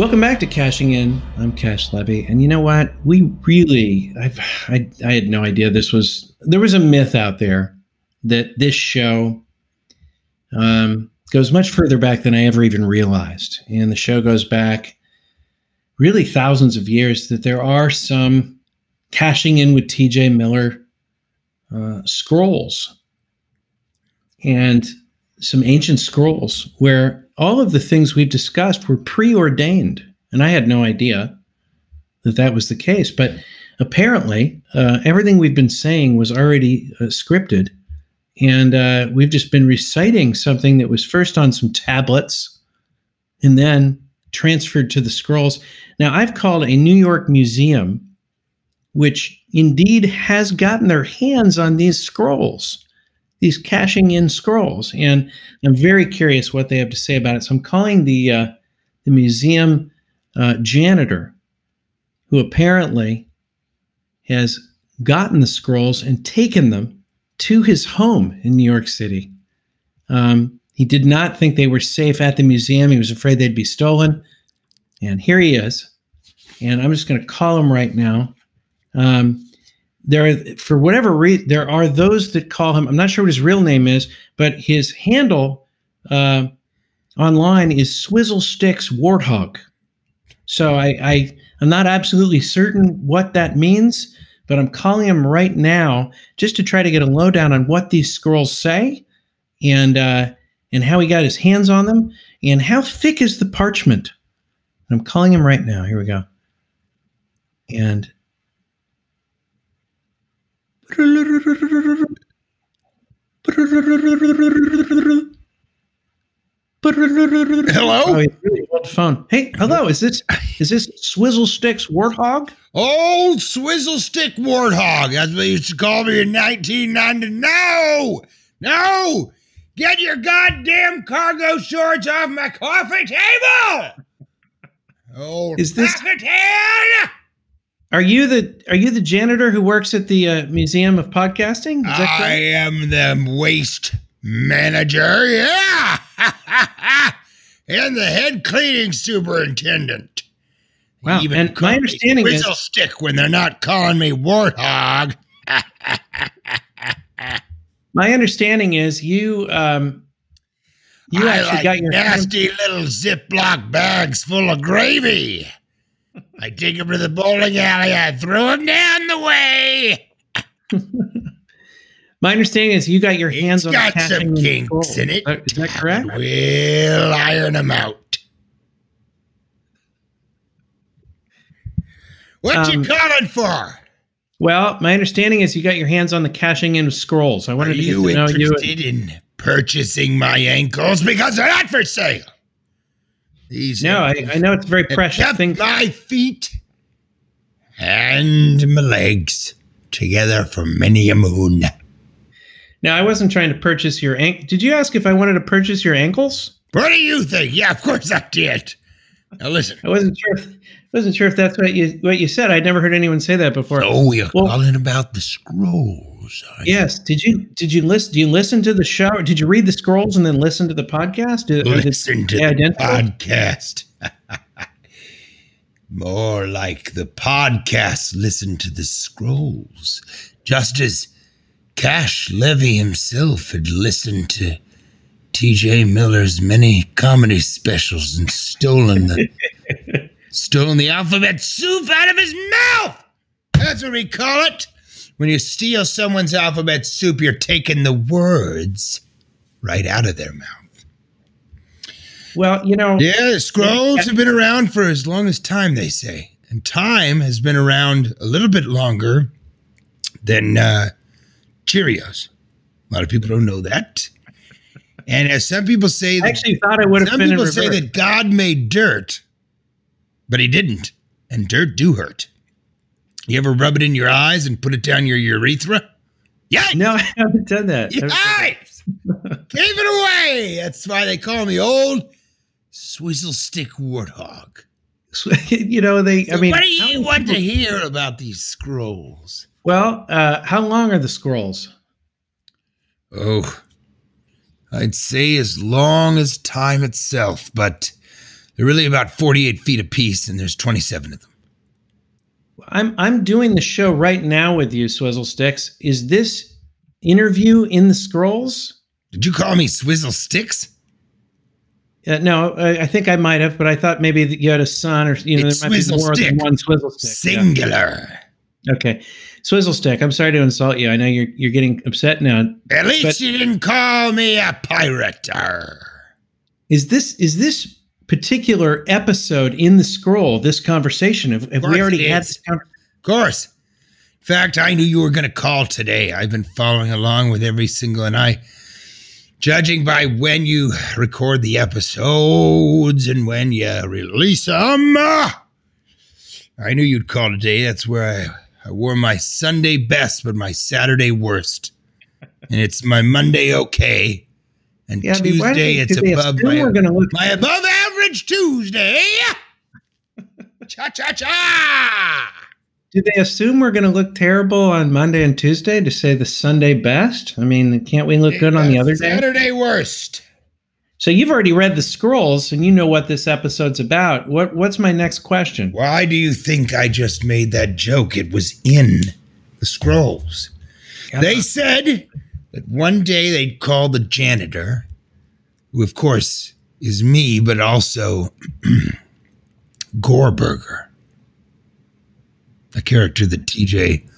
Welcome back to Cashing In. I'm Cash Levy, and you know what? We really, I've, I, I had no idea this was. There was a myth out there that this show um, goes much further back than I ever even realized, and the show goes back really thousands of years. That there are some cashing in with T.J. Miller uh, scrolls, and some ancient scrolls where all of the things we've discussed were preordained. And I had no idea that that was the case. But apparently, uh, everything we've been saying was already uh, scripted. And uh, we've just been reciting something that was first on some tablets and then transferred to the scrolls. Now, I've called a New York museum, which indeed has gotten their hands on these scrolls these cashing in scrolls, and I'm very curious what they have to say about it. So I'm calling the uh, the museum uh, janitor, who apparently has gotten the scrolls and taken them to his home in New York City. Um, he did not think they were safe at the museum. He was afraid they'd be stolen, and here he is. And I'm just going to call him right now. Um, there are for whatever reason there are those that call him i'm not sure what his real name is but his handle uh, online is swizzle sticks warthog. So I, I i'm not absolutely certain what that means but i'm calling him right now just to try to get a lowdown on what these scrolls say and uh, and how he got his hands on them and how thick is the parchment. I'm calling him right now. Here we go. And Hello? Oh, really phone. Hey, hello. Is this is this Swizzle Sticks Warthog? Old Swizzle Stick Warthog. That's what they used to call me in 1990. No! No! Get your goddamn cargo shorts off my coffee table! Old Is this- Buckethead! Are you the are you the janitor who works at the uh, Museum of Podcasting? Is that I am the waste manager, yeah! and the head cleaning superintendent. Wow, Even and my understanding is- Stick when they're not calling me Warthog. My understanding is you um you I actually like got your nasty little Ziploc bags full of gravy. I take him to the bowling alley. I throw him down the way. my understanding is you got your hands It's on got the some kinks in it. Uh, that correct? We'll iron them out. What Um, you calling for? Well, my understanding is you got your hands on the cashing in of scrolls. I Are wanted to get you to know you. interested in purchasing my ankles because they're not for sale? These No, I, I know it's a very precious thing. my feet and my legs together for many a moon. Now, I wasn't trying to purchase your ankle. Did you ask if I wanted to purchase your ankles? What do you think? Yeah, of course I did. Now listen. I wasn't sure. If, wasn't sure if that's what you what you said. I'd never heard anyone say that before. Oh, you're Well- calling about the scrolls. I- Yes. Did you did you listen? Do you listen to the show? Or did you read the scrolls and then listen to the podcast? Did, or did Listen to the podcast. More like the podcast listen to the scrolls. Just as Cash Levy himself had listened to TJ Miller's many comedy specials and stolen the stolen the alphabet soup out of his mouth. That's what we call it. When you steal someone's alphabet soup, you're taking the words right out of their mouth. Well, you know, Yeah, the scrolls have been around for as long as time, they say. And time has been around a little bit longer than uh, Cheerios. A lot of people don't know that. And as some people say, I actually thought it would have been in people say that God made dirt, but he didn't. And dirt do hurt. You ever rub it in your eyes and put it down your urethra? Yeah. no, I haven't done that. Yikes! Gave it away. That's why they call me old swizzle stick warthog. you know, they. I mean, what do you want to hear about these scrolls? Well, uh, how long are the scrolls? Oh, I'd say as long as time itself, but they're really about 48 feet apiece, and there's 27 of them. I'm I'm doing the show right now with you, Swizzle Sticks. Is this interview in the scrolls? Did you call me swizzle sticks? Uh, no, I, I think I might have, but I thought maybe that you had a son, or you know, It's there might be more than one Swizzle Stick. Yeah. Singular. Okay, Swizzle Stick. I'm sorry to insult you. I know you're you're getting upset now. At least But- you didn't call me a pirate. Is this is this particular episode in the scroll? This conversation? Have, have we already had this conversation? Of course. In fact, I knew you were going to call today. I've been following along with every single, and I, judging by when you record the episodes and when you release them, uh, I knew you'd call today. That's where I, I wore my Sunday best, but my Saturday worst. And it's my Monday okay. And Yeah, I mean, Tuesday, it's above my, my above Tuesday. cha cha cha. Do they assume we're going to look terrible on Monday and Tuesday to say the Sunday best? I mean, can't we look good on the other day? Saturday worst. So you've already read the scrolls and you know what this episode's about. What what's my next question? Why do you think I just made that joke? It was in the scrolls. They said that one day they'd call the janitor, who of course is me, but also Gorburger, a character that TJ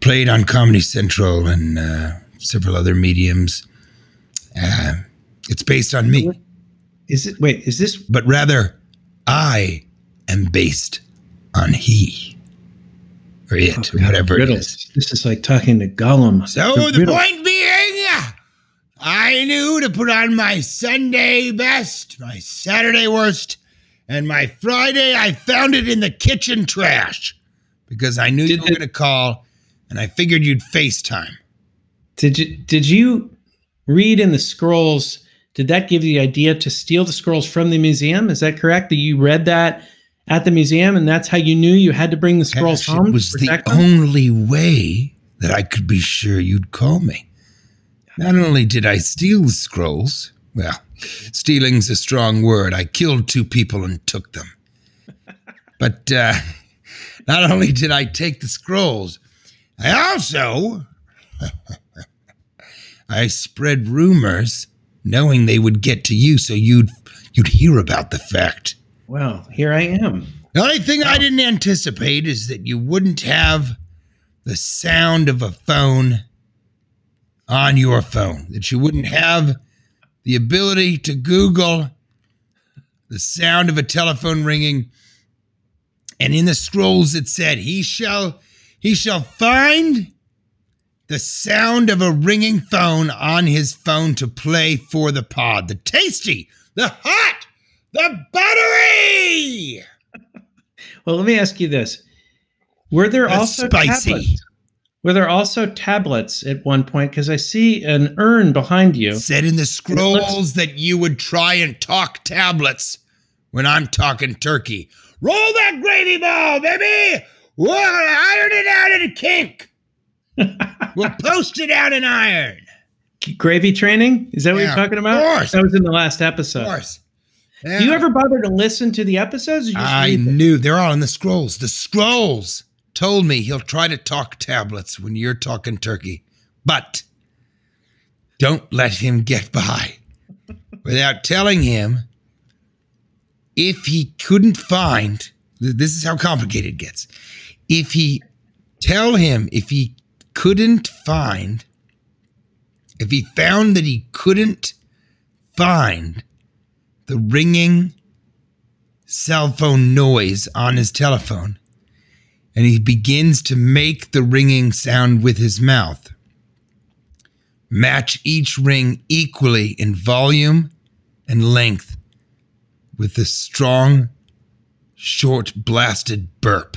played on Comedy Central and uh, several other mediums. Uh, it's based on me. Is it wait, is this but rather I am based on he or it, or whatever it is. This is like talking to Gollum. So The the point I knew to put on my Sunday best, my Saturday worst, and my Friday I found it in the kitchen trash because I knew you were going to call and I figured you'd FaceTime. Did you did you read in the scrolls? Did that give you the idea to steal the scrolls from the museum? Is that correct? That you read that at the museum, and that's how you knew you had to bring the scrolls Gosh, home? it was the them? only way that I could be sure you'd call me. Not only did I steal the scrolls, well, stealing's a strong word. I killed two people and took them. But uh, not only did I take the scrolls, I also I spread rumors knowing they would get to you so you'd you'd hear about the fact. Well, here I am. The only thing I didn't anticipate is that you wouldn't have the sound of a phone on your phone, that you wouldn't have the ability to Google the sound of a telephone ringing. And in the scrolls it said, He shall he shall find the sound of a ringing phone on his phone to play for the pod. The tasty, the hot, the buttery. Well, let me ask you this: Were there That's also spicy. tablets? Were there also tablets at one point? Because I see an urn behind you. said in the scrolls that you would try and talk tablets when I'm talking turkey. Roll that gravy ball, baby! Whoa, iron it out in a kink. we'll post it out in iron. Gravy training? Is that what Yeah, you're talking about? of course. That was in the last episode. Of course. Do you ever bother to listen to the episodes? Or just I knew they're all in the scrolls. The scrolls told me he'll try to talk tablets when you're talking turkey, but don't let him get by without telling him if he couldn't find. This is how complicated it gets. If he tell him if he couldn't find, if he found that he couldn't find the ringing cell phone noise on his telephone and he begins to make the ringing sound with his mouth. Match each ring equally in volume and length with a strong, short, blasted burp.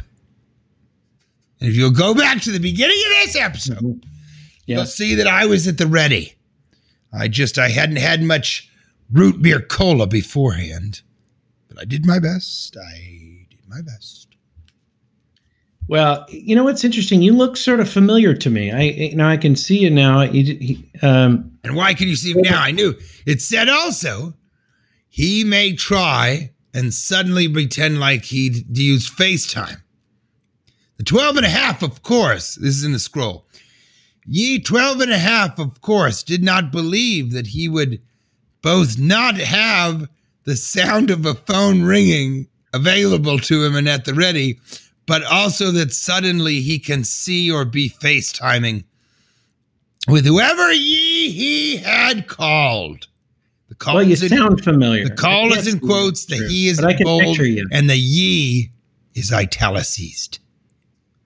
And if you'll go back to the beginning of this episode, mm-hmm. Yeah. you'll see that I was at the ready. I just I hadn't had much root beer cola beforehand, but I did my best. I did my best. Well, you know what's interesting? You look sort of familiar to me. I know I can see you now. He, um, And why can you see me now? I knew it said also he may try and suddenly pretend like he'd use FaceTime. The 12 and a half, of course, this is in the scroll. Ye 12 and a half, of course, did not believe that he would both not have the sound of a phone ringing available to him and at the ready, but also that suddenly he can see or be FaceTiming with whoever ye he had called. The call well, you is in, sound familiar. the call is in quotes, the he is in bold, and the ye is italicized.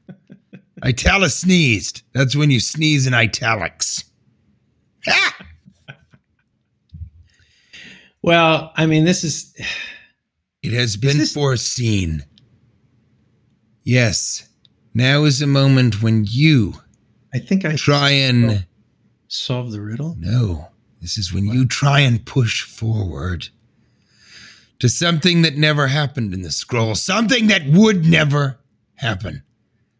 Italic sneezed. That's when you sneeze in italics. Ha! Well, I mean, this is It has been this- foreseen. Yes, now is the moment when you I think I try and. solve the riddle. No, this is when you try and push forward to something that never happened in the scroll, something that would never happen.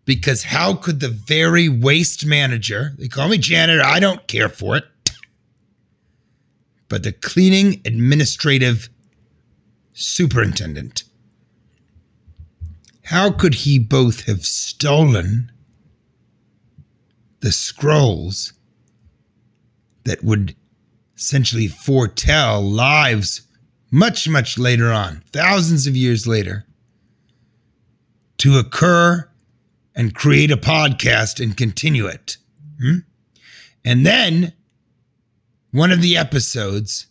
Because how could the very waste manager, they call me janitor, I don't care for it, but the cleaning administrative superintendent, how could he both have stolen the scrolls that would essentially foretell lives much, much later on, thousands of years later, to occur and create a podcast and continue it. Hmm? And then one of the episodes,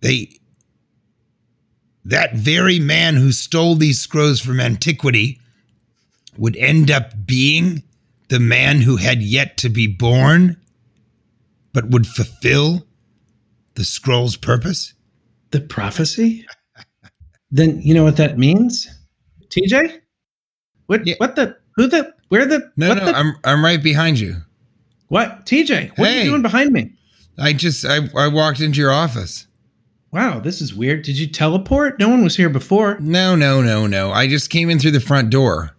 they that very man who stole these scrolls from antiquity would end up being the man who had yet to be born but would fulfill the scroll's purpose? The prophecy? then you know what that means? TJ? What Yeah. what the who the where the No, what no, the, I'm I'm right behind you. what TJ? What are you doing behind me? I just I, I walked into your office. Wow, this is weird. Did you teleport? No one was here before. No, no, no, no. I just came in through the front door.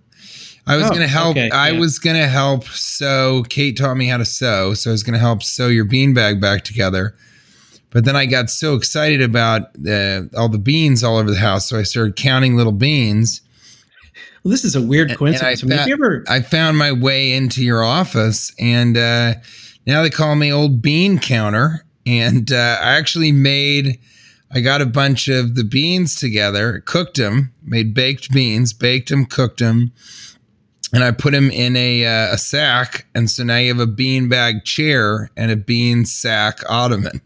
I was Oh, gonna help. okay, I yeah. was gonna help sew. Kate taught me how to sew, so I was gonna help sew your beanbag back together. But then I got so excited about uh, all the beans all over the house, so I started counting little beans. Well, this is a weird And- coincidence. And I have you ever I found my way into your office, and uh, now they call me Old Bean Counter. And uh, I actually made, I got a bunch of the beans together, cooked them, made baked beans, baked them, cooked them, and I put them in a, uh, a sack. And so now you have a bean bag chair and a bean sack ottoman.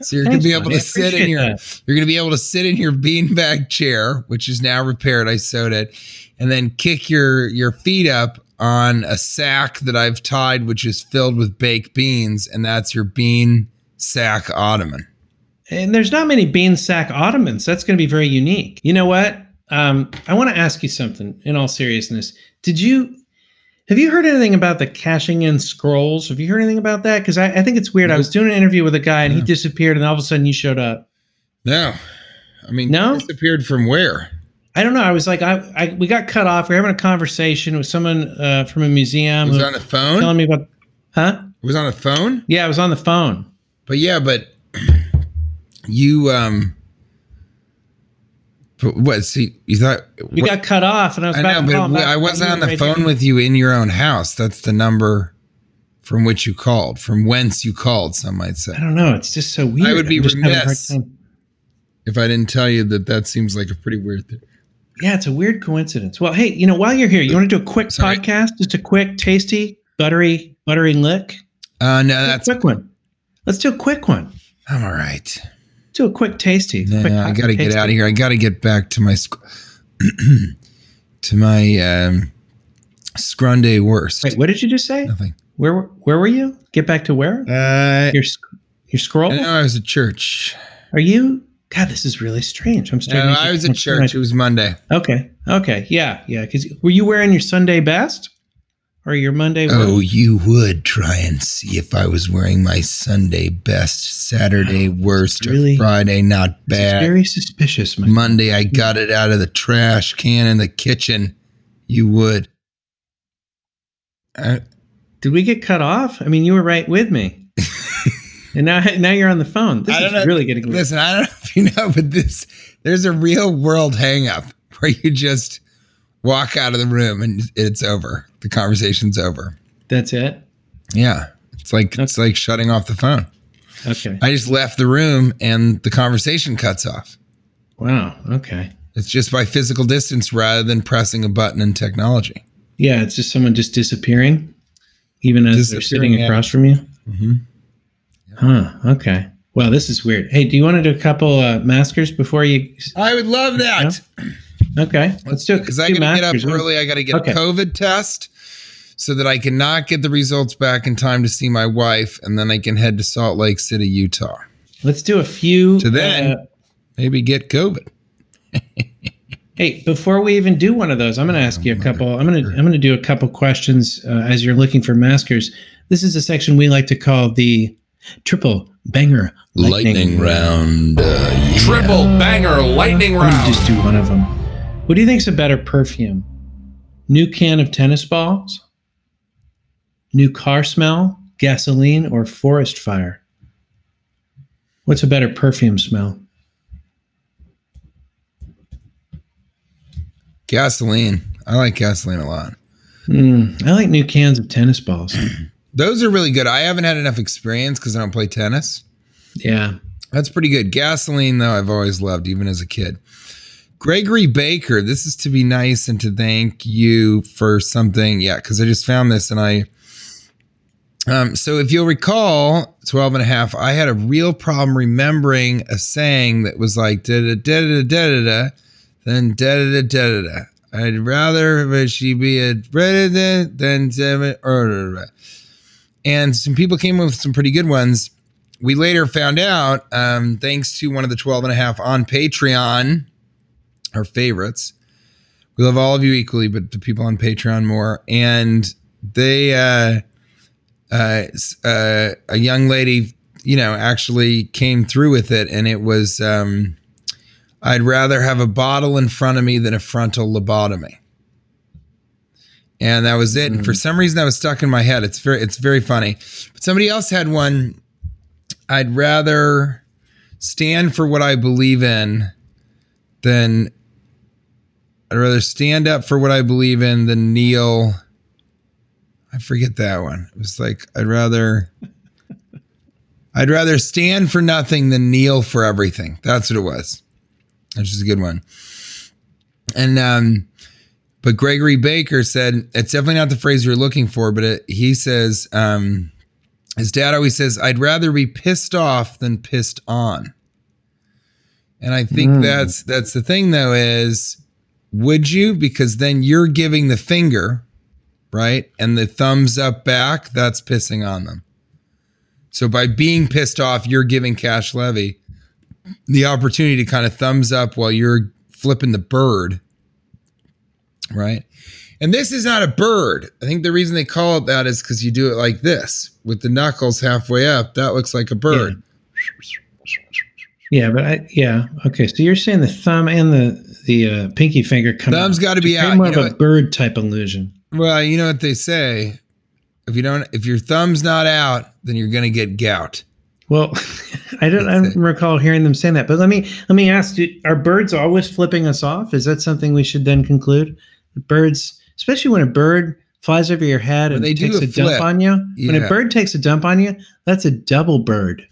So you're gonna be able buddy. To sit in your that. you're gonna be able to sit in your beanbag chair, which is now repaired. I sewed it, and then kick your your feet up on a sack that I've tied, which is filled with baked beans, and that's your bean sack ottoman. And there's not many bean sack ottomans. That's going to be very unique. You know what? Um, I want to ask you something in all seriousness. Did you have you heard anything about the cashing in scrolls? Have you heard anything about that? Because I, I think it's weird. I was doing an interview with a guy and he disappeared, and all of a sudden you showed up. No, I mean, No? disappeared from where? I don't know. I was like, I, I we got cut off. We are having a conversation with someone uh, from a museum Was who on the phone? telling me about, huh? It was on the phone? Yeah, I was on the phone. But yeah, but you um what see you thought We got cut off, and I was I know, but back. I wasn't on the Right phone with you in your own house. That's the number from which you called, from whence you called, some might say. I don't know. It's just so weird. I would be I'm just having a hard remiss. If I didn't tell you that that seems like a pretty weird thing. Yeah, it's a weird coincidence. Well, hey, you know, while you're here, you want to do a quick Sorry. podcast? Just a quick, tasty, buttery, buttery lick? Uh no, Do a that's quick one. Let's do a quick one. I'm all right. Do a quick tasty. No, quick, I got to get out of here. I got to get back to my sc- to my um scrunde worst. Wait, what did you just say? Nothing. Where were- where were you? Get back to where? Uh, Your your scroll? I I was at church. Are you? God, this is really strange. I'm No, starting. to I was at church. It was Monday. Okay. Okay. Yeah. Yeah. Because were you wearing your Sunday best or your Monday? Oh, worst? you would try and see if I was wearing my Sunday best, Saturday worst, or really- Friday not bad. very suspicious. Monday I got it out of the trash can in the kitchen. You would. Uh, Did we get cut off? I mean, you were right with me. and now, now you're on the phone. This I is don't know. really getting listen, I don't know if you know, but this there's a real world hang up where you just walk out of the room and it's over. The conversation's over. That's it. Yeah. It's like it's like shutting off the phone. Okay. I just left the room and the conversation cuts off. Wow. Okay. It's just by physical distance rather than pressing a button in technology. Yeah, it's just someone just disappearing, even as they're Disappearing, sitting yeah. across from you. Mm-hmm. Huh. Okay. Well, this is weird. Hey, do you want to do a couple uh, maskers before you? I would love that. Okay, let's do it. Because I do got to get up early. I got to get Okay. a COVID test so that I can not get the results back in time to see my wife, and then I can head to Salt Lake City, Utah. Let's do a few. To then- uh, Maybe get COVID. hey, before we even do one of those, I'm going to ask you a couple. I'm going to I'm going to do a couple questions uh, as you're looking for maskers. This is a section we like to call the triple banger lightning, round. Uh, yeah. Triple banger lightning I'm going to round. just do one of them. What do you think's a better perfume? New can of tennis balls? New car smell? Gasoline or forest fire? What's a better perfume smell? Gasoline. I like gasoline a lot. Mm, I like new cans of tennis balls. Those are really good. I haven't had enough experience because I don't play tennis. Yeah. That's pretty good. Gasoline, though, I've always loved, even as a kid. Gregory Baker, this is to be nice and to thank you for something. Yeah, because I just found this and I. Um, so if you'll recall, 12 and a half, I had a real problem remembering a saying that was like da da da da da da da, then da da da da da da. I'd rather she be a president than seven or and some people came up with some pretty good ones we later found out, um, thanks to one of the 12 and a half on Patreon, our favorites. We love all of you equally, but the people on Patreon more. And they, uh, uh, uh, a young lady, you know, actually came through with it. And it was, um, I'd rather have a bottle in front of me than a frontal lobotomy. And that was it. And for some reason that was stuck in my head. It's very, it's very funny. But somebody else had one I'd rather stand for what I believe in than I'd rather stand up for what I believe in than kneel. I forget that one. It was like I'd rather I'd rather stand for nothing than kneel for everything. That's what it was. Which is a good one. And um but Gregory Baker said it's definitely not the phrase you're looking for, but it, he says um his dad always says, I'd rather be pissed off than pissed on. And I think Mm. that's that's the thing though, is would you? Because then you're giving the finger, right? And the thumbs up back, that's pissing on them. So by being pissed off, you're giving Cash Levy the opportunity to kind of thumbs up while you're flipping the bird. Right. And this is not a bird. I think the reason they call it that is because you do it like this with the knuckles halfway up. That looks like a bird. Yeah, but I yeah okay. So you're saying the thumb and the the uh, pinky finger come Thumb's out. gotta be out, More you of a what? bird type illusion. Well, you know what they say. If you don't if your thumb's not out, then you're gonna get gout. Well, I don't. I don't recall hearing them saying that. But let me let me ask: do, Are birds always flipping us off? Is that something we should then conclude? Birds, especially when a bird flies over your head When and they do takes a a, dump on you. When a bird takes a dump on you, that's a double bird.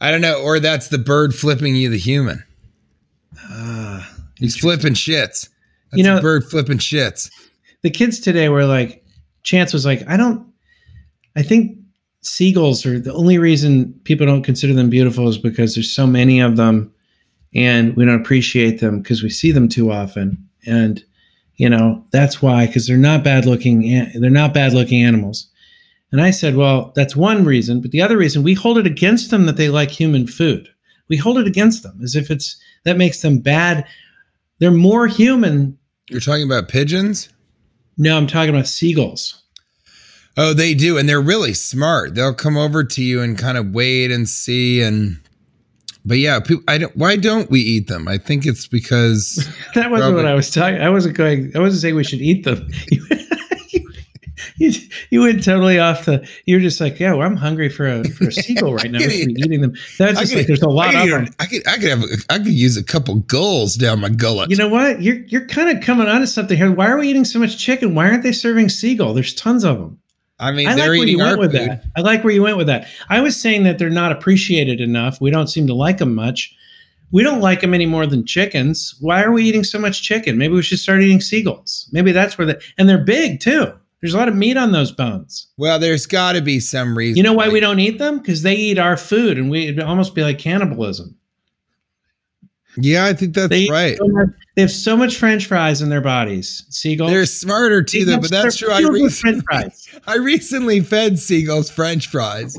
I don't know, or that's the bird flipping you the human. Ah, He's flipping shits. That's You know- bird flipping shits. the kids today were like, Chance was like, I don't. I think seagulls are the only reason people don't consider them beautiful is because there's so many of them, and we don't appreciate them because we see them too often. And you know that's why because they're not bad looking. They're not bad looking animals. And I said, well, that's one reason, but the other reason we hold it against them that they like human food. We hold it against them as if it's that makes them bad. They're more human. You're talking about pigeons? No, I'm talking about seagulls. Oh, they do, and they're really smart. They'll come over to you and kind of wait and see, and but yeah, people, I don't. Why don't we eat them? I think it's because That wasn't Probably. what I was talking. I wasn't going. I wasn't saying we should eat them. You, you, went totally off the. You were just like, yeah, well, I'm hungry for a for a seagull right now. Eating them. That's just could- like there's a lot I of could, them. I could, I could have, I could use a couple gulls down my gullet. You know what? You're you're kind of coming onto something here. Why are we eating so much chicken? Why aren't they serving seagull? There's tons of them. I mean, I like they're where you went with food. that. I like where you went with that. I was saying that they're not appreciated enough. We don't seem to like them much. We don't like them any more than chickens. Why are we eating so much chicken? Maybe we should start eating seagulls. Maybe that's where the and they're big too. There's a lot of meat on those bones. Well, there's got to be some reason. You know why we don't eat them? Because they eat our food, and we it'd almost be like cannibalism. Yeah, I think that's They right. so much- they have so much French fries in their bodies. Seagulls. They're smarter too, though. But that's true. I recently, I recently fed seagulls French fries,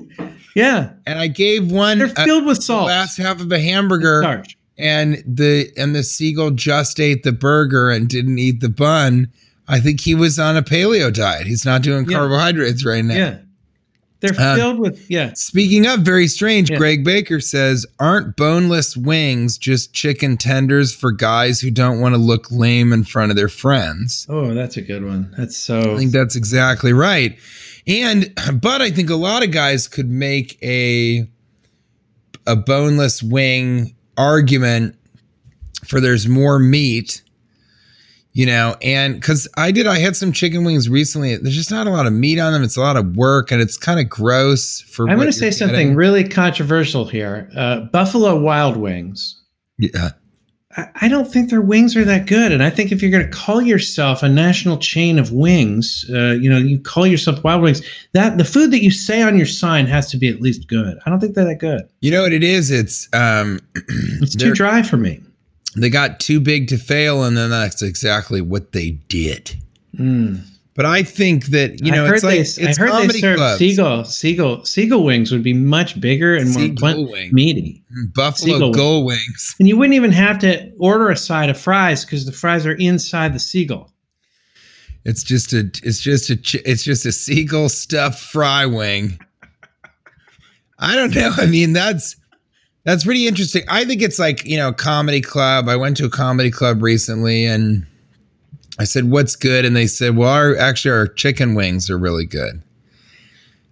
Yeah, and I gave one they're uh, filled with the salt. last half of a hamburger, and the and the seagull just ate the burger and didn't eat the bun. I think he was on a paleo diet. He's not doing Yeah. carbohydrates right now. Yeah, they're Um, filled with yeah. Speaking of very strange, Yeah. Greg Baker says, "Aren't boneless wings just chicken tenders for guys who don't want to look lame in front of their friends?" Oh, that's a good one. That's so. I think that's exactly right. And but I think a lot of guys could make a a boneless wing argument for there's more meat, you know, and because I did, I had some chicken wings recently. There's just not a lot of meat on them. It's a lot of work, and it's kind of gross. For I'm going to say something getting. really controversial here. Uh, Buffalo Wild Wings. Yeah, I, I don't think their wings are that good, and I think if you're going to call yourself a national chain of wings, uh, you know, you call yourself Wild Wings. That the food that you say on your sign has to be at least good. I don't think they're that good. you know what it is? It's um, It's too dry for me. They got too big to fail, and then that's exactly what they did. Mm. But I think that you know, I heard it's like they, it's I heard they comedy serve clubs. seagull, seagull, seagull wings would be much bigger and more Seagull wing. meaty. Buffalo Seagull gull wings. And you wouldn't even have to order a side of fries because the fries are inside the seagull. It's just a it's just a it's just a seagull stuffed fry wing. I don't know. I mean, that's that's pretty interesting. I think it's like, you know, comedy club. I went to a comedy club recently and I said, "What's good?" and they said, "Well, our actually our chicken wings are really good."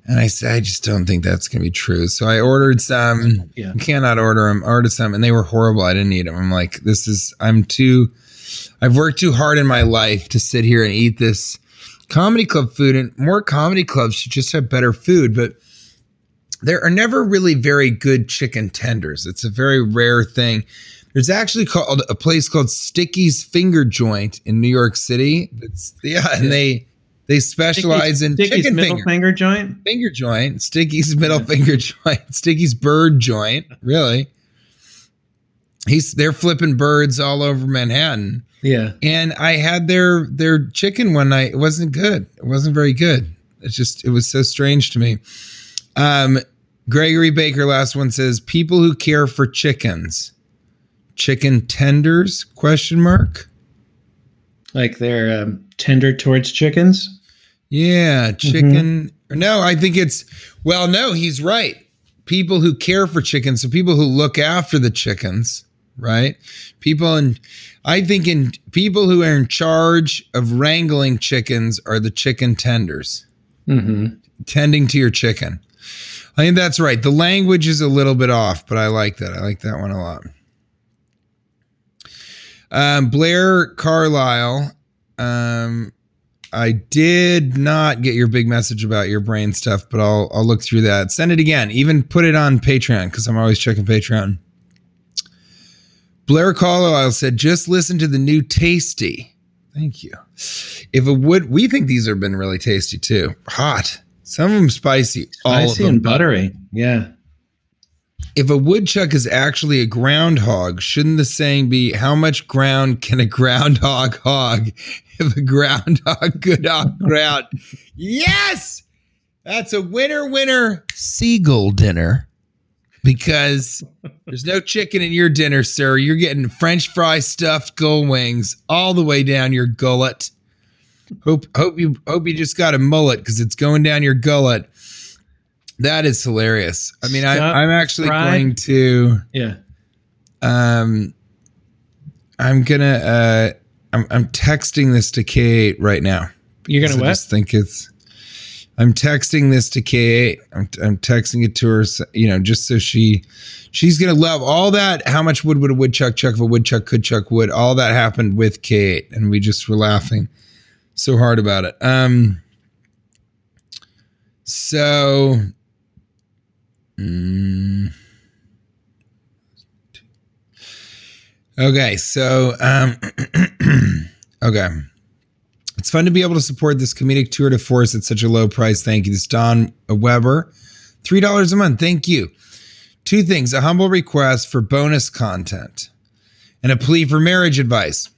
And I said, "I just don't think that's going to be true." So I ordered some. Yeah. You cannot order them. Ordered some, and they were horrible. I didn't eat them. I'm like, this is. I'm too. I've worked too hard in my life to sit here and eat this comedy club food. And more comedy clubs should just have better food, but there are never really very good chicken tenders. It's a very rare thing. There's actually called a place called Sticky's Finger Joint in New York City. It's yeah, and they they specialize in Sticky's chicken middle finger finger joint. finger joint, Sticky's middle finger joint, Sticky's bird joint. Really, he's they're flipping birds all over Manhattan. Yeah. And I had their their chicken one night. It wasn't good. It wasn't very good. It's just it was so strange to me. Um, Gregory Baker, last one says people who care for chickens, chicken tenders? Question mark. Like they're um, tender towards chickens. Yeah, chicken. No, I think it's well. No, he's right. People who care for chickens, so people who look after the chickens. right? People in, I think in people who are in charge of wrangling chickens are the chicken tenders, Mm-hmm. tending to your chicken. I think that's right. The language is a little bit off, but I like that. I like that one a lot. Um, Blair Carlisle. Um, I did not get your big message about your brain stuff, but I'll I'll look through that. Send it again. Even put it on Patreon because I'm always checking Patreon. Blair Carlisle said, "Just listen to the new Tasty." Thank you. If it would, we think these have been really tasty too. Hot. Some of them spicy. All of Spicy them and buttery. Yeah. if a woodchuck is actually a groundhog, shouldn't the saying be how much ground can a groundhog hog if a groundhog could hog ground? yes! That's a winner winner seagull dinner. Because there's no chicken in your dinner, sir. You're getting French fry stuffed gull wings all the way down your gullet. Hope hope you hope you just got a mullet because it's going down your gullet. That is hilarious. I mean, I I'm actually fried. going to Yeah. um I'm gonna uh I'm I'm texting this to K8 right now. You're gonna I what? just think it's I'm texting this to K8. I'm, I'm texting it to her, you know, just so she she's gonna love all that. How much wood would a woodchuck chuck if a woodchuck could chuck wood? All that happened with K8, and we just were laughing so hard about it. Um. So. mm, okay, so um. okay. It's fun to be able to support this comedic tour de force at such a low price. Thank you. This is Don Weber. $3 a month. Thank you. Two things a humble request for bonus content and a plea for marriage advice.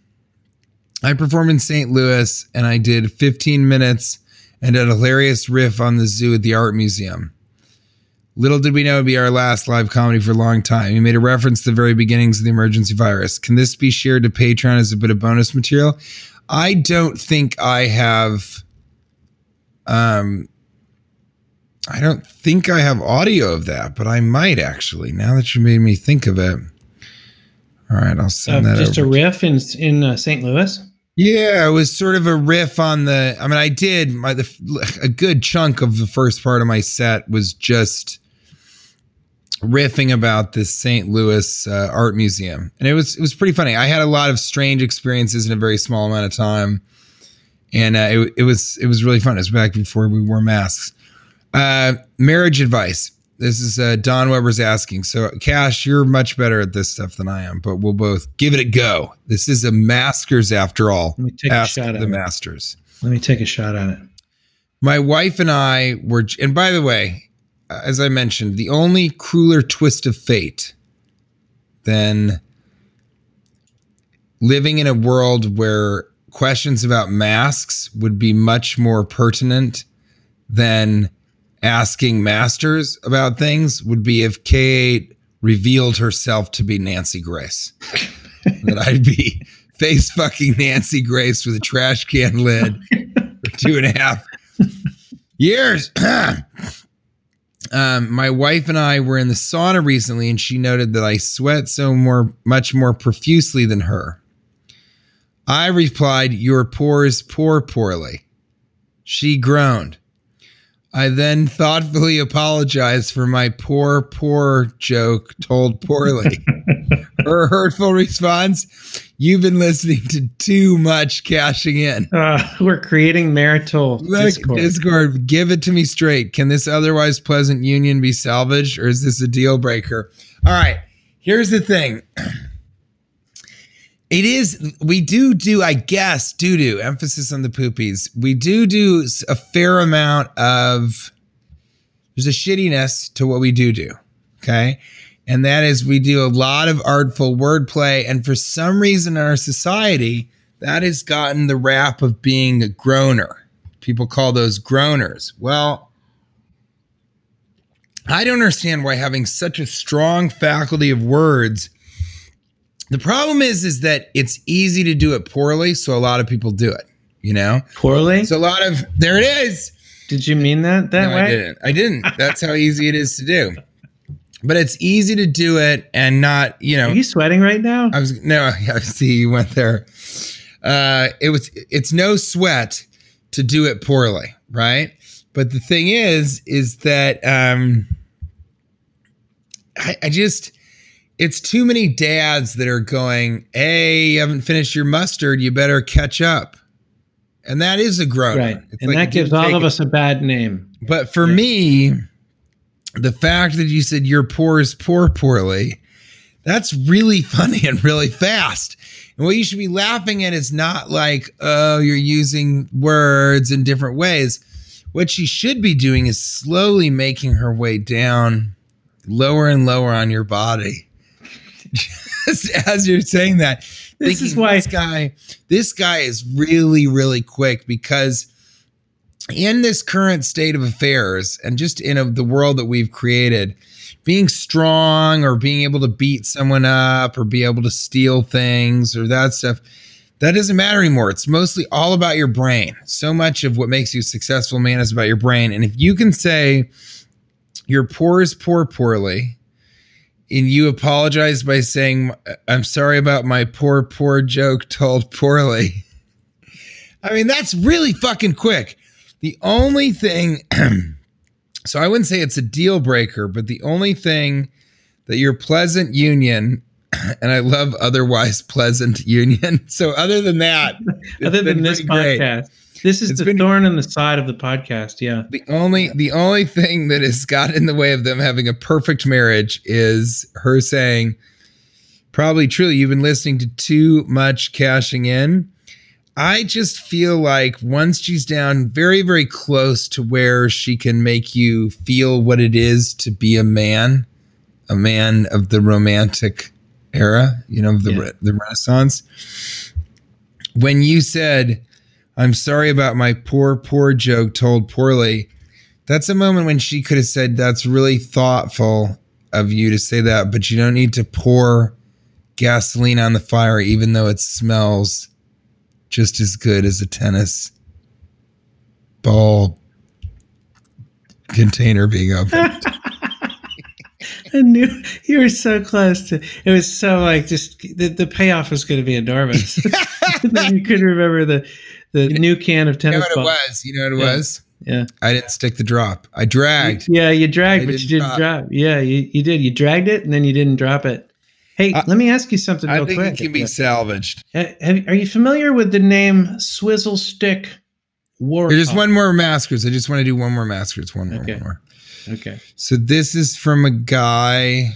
I performed in St. Louis and I did 15 minutes and a hilarious riff on the zoo at the art museum. Little did we know it'd be our last live comedy for a long time. You made a reference to the very beginnings of the emergency virus. Can this be shared to Patreon as a bit of bonus material? I don't think I have um I don't think I have audio of that, but I might actually. Now that you made me think of it. All right, I'll send Uh, that just over. a riff in in uh, St. Louis. Yeah, it was sort of a riff on the. I mean, I did my the a good chunk of the first part of my set was just riffing about this St. Louis uh, art museum, and it was it was pretty funny. I had a lot of strange experiences in a very small amount of time, and uh, it it was it was really fun. It was back before we wore masks. Uh, marriage advice. This is uh, Don Weber's asking. So, Cash, you're much better at this stuff than I am, but we'll both give it a go. This is a maskers after all. Let me take Ask a shot at the it. masters. Let me take a shot at it. My wife and I were, and by the way, uh, as I mentioned, the only crueler twist of fate than living in a world where questions about masks would be much more pertinent than asking masters about things would be if K8 revealed herself to be Nancy Grace. that I'd be face fucking Nancy Grace with a trash can lid for two and a half years. um, my wife and I were in the sauna recently, and she noted that I sweat so more, much more profusely than her. I replied, "Your pores pour poorly." She groaned. I then thoughtfully apologized for my poor, poor joke told poorly. Her hurtful response: "You've been listening to too much cashing in." Uh, we're creating marital discord. Discord. give it to me straight. Can this otherwise pleasant union be salvaged, or is this a deal breaker? All right, here's the thing. It is. We do do, I guess, do do emphasis on the poopies. We do do a fair amount of. There's a shittiness to what we do do. Okay. And that is we do a lot of artful wordplay. And for some reason in our society, that has gotten the rap of being a groaner. People call those groaners. Well, I don't understand why having such a strong faculty of words. The problem is, is that it's easy to do it poorly, so a lot of people do it. You know, Poorly? so a lot of there it is. Did you mean that that No, way? I didn't. I didn't. That's how easy it is to do. but it's easy to do it and not, you know. Are you sweating right now? I was no, I see you went there. Uh, it was it's no sweat to do it poorly, right? But the thing is, is that um, I, I just it's too many dads that are going, "Hey, you haven't finished your mustard. You better catch up." And that is a groan. right. It's And like that gives all of it. us a bad name. But for Yeah. me, the fact that you said you're poor is poor poorly, that's really funny and really fast. And what you should be laughing at is not like, oh, you're using words in different ways. What she should be doing is slowly making her way down lower and lower on your body. Just as you're saying that, This thinking is why- this guy, this guy is really, really quick because in this current state of affairs and just in a, the world that we've created, being strong or being able to beat someone up or be able to steal things or that stuff, that doesn't matter anymore. It's mostly all about your brain. So much of what makes you a successful man is about your brain. And if you can say you're poor is poor poorly, and you apologize by saying, I'm sorry about my poor, poor joke told poorly. I mean, that's really fucking quick. The only thing, so I wouldn't say it's a deal breaker, but the only thing that your pleasant union, and I love otherwise pleasant union. So other than that, Other than this pretty great. This is It's the been- thorn in the side of the podcast. Yeah. The only the only thing that has got in the way of them having a perfect marriage is her saying, probably truly, you've been listening to too much cashing in. I just feel like once she's down very, very close to where she can make you feel what it is to be a man, a man of the romantic era, you know, the Yeah. the Renaissance. When you said, I'm sorry about my poor, poor joke told poorly. That's a moment when she could have said, That's really thoughtful of you to say that, but you don't need to pour gasoline on the fire, even though it smells just as good as a tennis ball container being opened. I knew you were so close to it was so like just the, the payoff was going to be enormous. You couldn't remember the the new can of tennis. you know what it was? You know what it Yeah. was? Yeah. I didn't stick the drop. I dragged. Yeah, you dragged, I but you didn't didn't drop. Yeah, you, you did. You dragged it and then you didn't drop it. Hey, I- let me ask you something I think quick. it can be salvaged. Uh, have, are you familiar with the name Swizzle Stick War? There's just one more maskers. I just want to do one more maskers. One more, Okay. one more. Okay. So this is from a guy,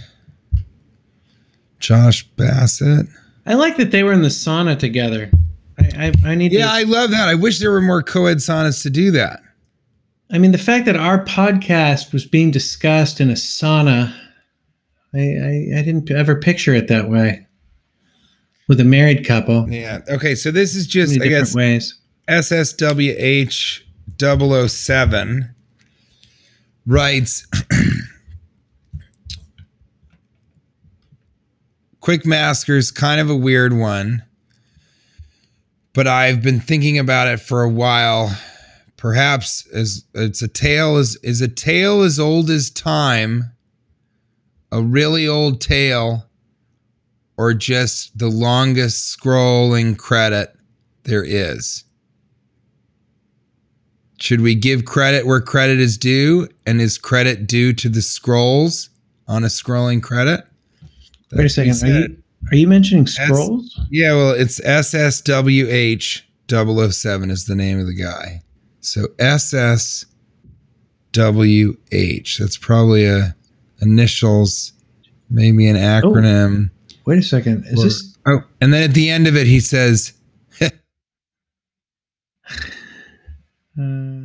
Josh Bassett. I like that they were in the sauna together. I I, I need Yeah, to. I love that. I wish there were more co-ed saunas to do that. I mean, the fact that our podcast was being discussed in a sauna, I, I, I didn't ever picture it that way. With a married couple, Yeah. Okay. So this is just, I guess, ways. SSWH 007 writes Quick Maskers, kind of a weird one, but I've been thinking about it for a while. Perhaps as it's a tale is is a tale as old as time, a really old tale, or just the longest scrolling credit there is. Should we give credit where credit is due? And is credit due to the scrolls on a scrolling credit? Wait a That's what he second. Are you, are you mentioning scrolls? Yeah, well, it's SSWH 007 is the name of the guy. So SSWH. That's probably a initials, maybe an acronym. Wait a second. Is or- this? oh, and then at the end of it, he says, Uh,